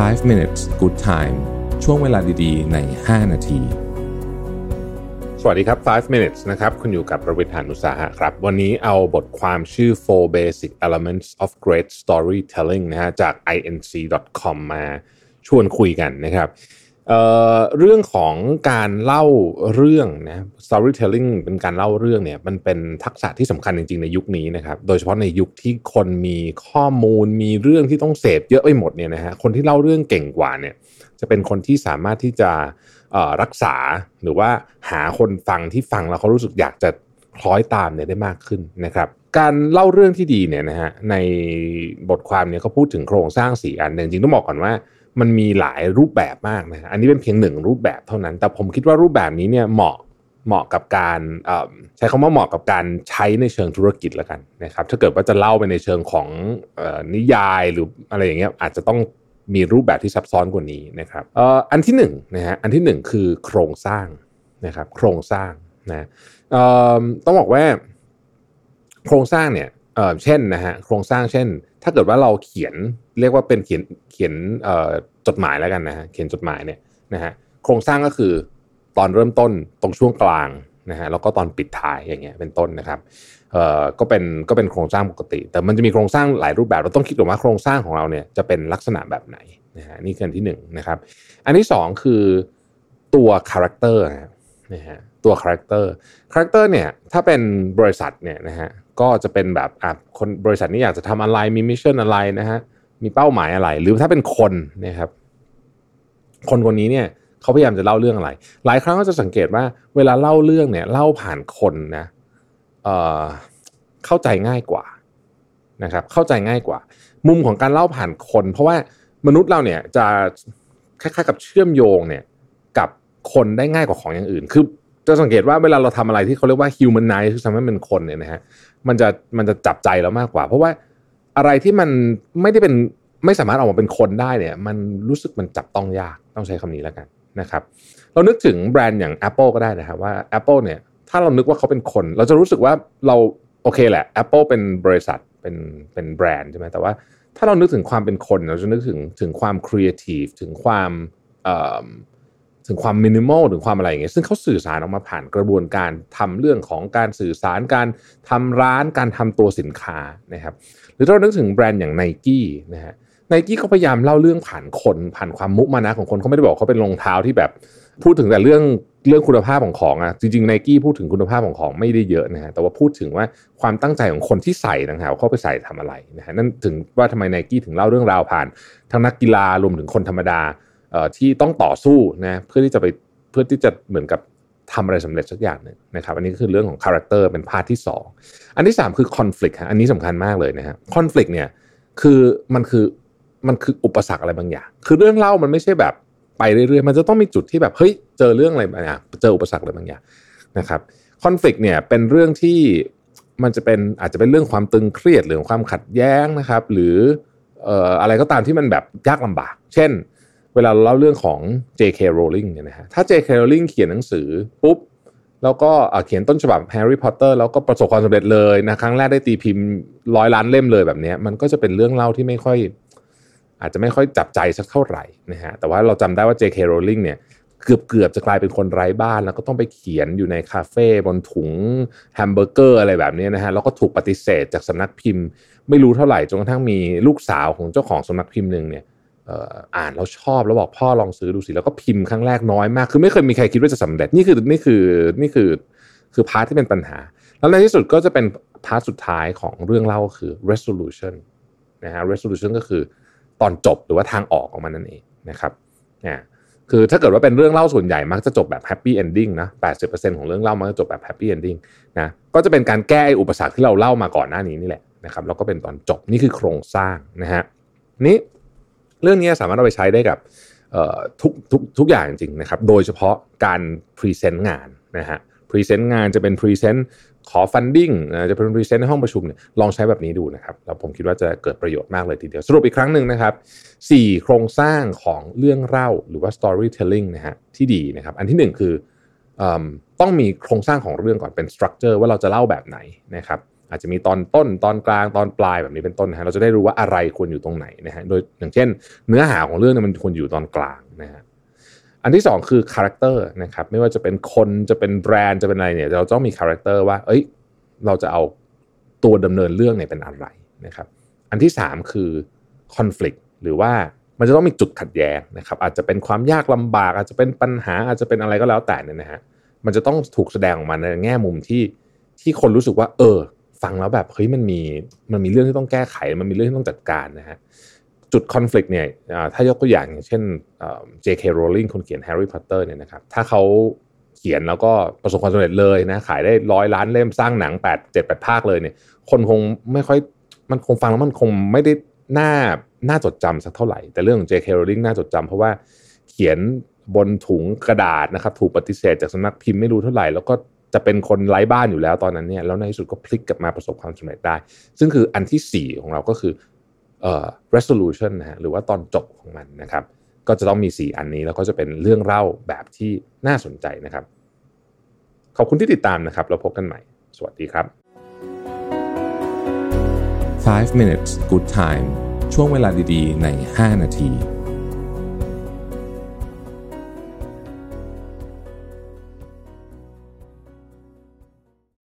5 minutes good time ช่วงเวลาดีๆ ใน 5 นาที สวัสดีครับ 5 minutes นะครับ คุณอยู่กับประวิทยานุสาหะครับ วันนี้เอาบทความชื่อ four basic elements of great storytelling นะฮะจาก inc.com มาชวนคุยกันนะครับ เเรื่องของการเล่าเรื่องนะ storytelling เป็นการเล่าเรื่องเนี่ย มันเป็นทักษะที่สำคัญจริง ๆ ในยุคนี้นะครับ โดยเฉพาะในยุคที่คนมีข้อมูลมีเรื่องที่ต้องเสพเยอะไปหมดเนี่ยนะฮะ คนที่เล่าเรื่องเก่งกว่าเนี่ย จะเป็นคนที่สามารถที่จะรักษาหรือว่าหาคนฟังที่ฟังแล้วเขารู้สึกอยากจะคล้อยตามเนี่ยได้มากขึ้นนะครับ การเล่าเรื่องที่ดีเนี่ยนะฮะในบทความเนี่ยเขาพูดถึงโครงสร้างสี่อันจริงๆต้องบอกก่อนว่า มันมีหลายรูปแบบมากนะอันนี้เป็นเพียงหนึ่งรูปแบบเท่านั้น แต่ผมคิดว่ารูปแบบนี้เนี่ยเหมาะเหมาะกับการใช้คำว่าเหมาะกับการใช้ในเชิงธุรกิจแล้วกันนะครับ ถ้าเกิดว่าจะเล่าไปในเชิงของอนิยายหรืออะไรอย่างเงี้ยอาจจะต้องมีรูปแบบที่ซับซ้อนกว่านี้นะครับอ,อันที่หนึ่งนะฮะอันที่หนึ่งคือโครงสร้างนะครับ โครงสร้างนะต้องบอกว่า โครงสร้างเนี่ย เอ่อเช่นนะฮะโครงสร้างเช่น ถ้าเกิดว่าเราเขียนเรียกว่าเป็นเขียนเขียนเอ่อจดหมายแล้วกันนะฮะเขียนจดหมายเนี่ยนะฮะโครงสร้างก็คือตอนเริ่มต้นตรงช่วงกลางนะฮะแล้วก็ตอนปิดท้ายอย่างเงี้ยเป็นต้นนะครับเอ่อก็เป็นก็เป็นโครงสร้างปกติ แต่มันจะมีโครงสร้างหลายรูปแบบ เราต้องคิดก่อนว่าโครงสร้างของเราเนี่ยจะเป็นลักษณะแบบไหนนะฮะนี่คืออันที่หนึ่งนะครับ อันที่สองคือตัว character นะฮะตัว character character เนี่ยถ้าเป็นบริษัทเนี่ยนะฮะ ก็จะเป็นแบบอะคนบริษัทนี้อยากจะทำอะไรมี mission อะไรนะฮะมีเป้าหมายอะไร หรือถ้าเป็นคนนะครับ คนคนนี้เนี่ยเขาพยายามจะเล่าเรื่องอะไร หลายครั้งก็จะสังเกตว่า เวลาเล่าเรื่องเนี่ยเล่าผ่านคนนะเเข้าใจง่ายกว่านะครับ เข้าใจง่ายกว่า มุมของการเล่าผ่านคน เพราะว่ามนุษย์เราเนี่ยจะคล้ายๆกับเชื่อมโยงเนี่ยกับคนได้ง่ายกว่าของอย่างอื่น คือจะสังเกตว่าเวลาเราทำอะไรที่เขาเรียกว่า humanize คือทำให้เป็นคนเนี่ยนะฮะ มันจะมันจะจับใจเรามากกว่า เพราะว่าอะไรที่มันไม่ได้เป็นไม่สามารถออกมาเป็นคนได้เนี่ย มันรู้สึกมันจับต้องยากต้องใช้คำนี้แล้วกันนะครับเรานึกถึงแบรนด์อย่าง Apple ก็ได้นะครับว่า Apple เนี่ยถ้าเรานึกว่าเขาเป็นคน เราจะรู้สึกว่าเราโอเคแหละ Apple เป็นบริษัทเป็นเป็นแบรนด์ใช่ไหมแต่ว่าถ้าเรานึกถึงความเป็นคน เราจะนึกถึงถึงความครีเอทีฟถึงความเอ่อ ถึงความมินิมอลถึงความอะไรอย่างเงี้ยซึ่งเขาสื่อสารออกมาผ่านกระบวนการทำเรื่องของการสื่อสารการทำร้านการทำตัวสินค้านะครับหรือถ้าเรานึกถึงแบรนด์อย่างไนกี้นะฮะไนกี้เขาพยายามเล่าเรื่องผ่านคนผ่านความมุมานะของคนเขาไม่ได้บอกเขาเป็นรองเท้าที่แบบพูดถึงแต่เรื่องเรื่องคุณภาพของของอะจริงๆไนกี้พูดถึงคุณภาพของของไม่ได้เยอะนะฮะแต่ว่าพูดถึงว่าความตั้งใจของคนที่ใส่ต่างหากเขาไปใส่ทำอะไรนะฮะนั่นถึงว่าทำไมไนกี้ถึงเล่าเรื่องราวผ่านทั้งนักกีฬารวมถึงคนธรรมดา ที่ต้องต่อสู้นะเพื่อที่จะไปเพื่อที่จะเหมือนกับทำอะไรสำเร็จสักอย่างหนึ่งนะครับอันนี้ก็คือเรื่องของ character เป็น part ที่ 2 อันที่ 3 คือคอน FLICT ฮะอันนี้สำคัญมากเลยนะฮะคอน FLICT เนี่ยคือมันคือมันคืออุปสรรคอะไรบางอย่าง คือเรื่องเล่ามันไม่ใช่แบบไปเรื่อยๆ มันจะต้องมีจุดที่แบบเฮ้ยเจอเรื่องอะไรบางอย่างเจออุปสรรคอะไรบางอย่างนะครับคอน FLICT เนี่ยเป็นเรื่องที่มันจะเป็นอาจจะเป็นเรื่องความตึงเครียดหรือความขัดแย้งนะครับ หรืออออะไรก็ตามที่มันแบบยากลำบาก เช่น เวลาเราเล่าเรื่องของ J.K. Rowling เนี่ยนะฮะถ้า J.K. Rowling เขียนหนังสือปุ๊บแล้วก็เขียนต้นฉบับ Harry Potter แล้วก็ประสบความสำเร็จเลยนะครั้งแรกได้ตีพิมพ์ร้อยล้านเล่มเลยแบบนี้มันก็จะเป็นเรื่องเล่าที่ไม่ค่อย อาจจะไม่ค่อยจับใจสักเท่าไหร่นะฮะแต่ว่าเราจำได้ว่า J.K. Rowling เนี่ยเกือบเกือบจะกลายเป็นคนไร้บ้าน แล้วก็ต้องไปเขียนอยู่ในคาเฟ่บนถุงแฮมเบอร์เกอร์อะไรแบบนี้นะฮะแล้วก็ถูกปฏิเสธจากสำนักพิมพ์ ไม่รู้เท่าไหร่จนกระทั่งมีลูกสาวของเจ้าของสำนักพิมพ์หนึ่งเนี่ย อ่านแล้วชอบแล้วบอกพ่อลองซื้อดูสิแล้วก็พิมพ์ครั้งแรกน้อยมาก คือไม่เคยมีใครคิดว่าจะสำเร็จนี่คือนี่คือนี่คือคือ part ที่เป็นปัญหา แล้วในที่สุดก็จะเป็น part สุดท้ายของเรื่องเล่าก็คือ resolution นะฮะ resolution ก็คือตอนจบหรือว่าทางออกของมันนั่นเองนะครับนะคือถ้าเกิดว่าเป็นเรื่องเล่าส่วนใหญ่มักจะจบแบบ happy ending นะ80%ของเรื่องเล่ามันจะจบแบบ happy ending นะก็จะเป็นการแก้อุปสรรคที่เราเล่ามาก่อนหน้านี้นี่แหละนะครับแล้วก็เป็นตอนจบนี่คือโครงสร้างนะฮะนี้ เรื่องนี้สามารถเอาไปใช้ได้กับทุกทุกทุกอย่างจริงๆนะครับ โดยเฉพาะการ present งานนะฮะ present งานจะเป็น present ขอ funding จะเป็น present ในห้องประชุมเนี่ยลองใช้แบบนี้ดูนะครับแล้วผมคิดว่าจะเกิดประโยชน์มากเลยทีเดียว สรุปอีกครั้งหนึ่งนะครับ 4 โครงสร้างของเรื่องเล่าหรือว่า storytelling นะฮะที่ดีนะครับ อันที่ 1 คืออต้องมีโครงสร้างของเรื่องก่อนเป็น structure ว่าเราจะเล่าแบบไหนนะครับ อาจจะมีตอนต้นตอนกลางตอนปลายแบบนี้เป็นต้นนะฮะเราจะได้รู้ว่าอะไรควรอยู่ตรงไหนนะฮะโดยอย่างเช่น เนื้อหาของเรื่องมันควรอยู่ตอนกลางนะฮะอันที่สองคือ character นะครับไม่ว่าจะเป็นคนจะเป็นแบรนด์จะเป็นอะไรเนี่ยเราต้องมี character ว่า เอ้ย เราจะเอาตัวดำเนินเรื่องเนี่ยเป็นอะไรนะครับ อันที่สามคือคอน FLICT หรือว่ามันจะต้องมีจุดขัดแย้งนะครับ อาจจะเป็นความยากลำบาก อาจจะเป็นปัญหาอาจจะเป็นอะไรก็แล้วแต่เนี่ยนะฮะมันจะต้องถูกแสดงออกมาในแง่มุมที่ที่คนรู้สึกว่า เออ ฟังแล้วแบบเฮ้ยมันมีมันมีเรื่องที่ต้องแก้ไข มันมีเรื่องที่ต้องจัดการนะฮะจุดคอน FLICT เนี่ยถ้ายกตัวอย่างอย่างเช่น J.K. Rowling คนเขียน Harry Potter เนี่ยนะครับถ้าเขาเขียนแล้วก็ประสบความสำเร็จเลยนะขายได้ร้อยล้านเล่มสร้างหนัง 8 7 8 ภาคเลยเนี่ยคนคงไม่ค่อยมันคงฟังแล้วมันคงไม่ได้น่าน่าจดจำสักเท่าไหร่ แต่เรื่องของ J.K. Rowling น่าจดจำเพราะว่าเขียนบนถุงกระดาษนะครับถูกปฏิเสธจากสำนักพิมพ์ไม่รู้เท่าไหร่ แล้วก็ จะเป็นคนไร้บ้านอยู่แล้วตอนนั้นเนี่ยแล้วในที่สุดก็พลิกกลับมาประสบความสำเร็จได้ ซึ่งคืออันที่ 4 ของเราก็คือเอ่อ resolution นะฮะหรือว่าตอนจบของมันนะครับ ก็จะต้องมี 4 อันนี้แล้วก็จะเป็นเรื่องเล่าแบบที่น่าสนใจนะครับ ขอบคุณที่ติดตามนะครับเราพบกันใหม่ สวัสดีครับ 5 minutes good time ช่วงเวลาดีๆ ใน 5 นาที